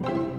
you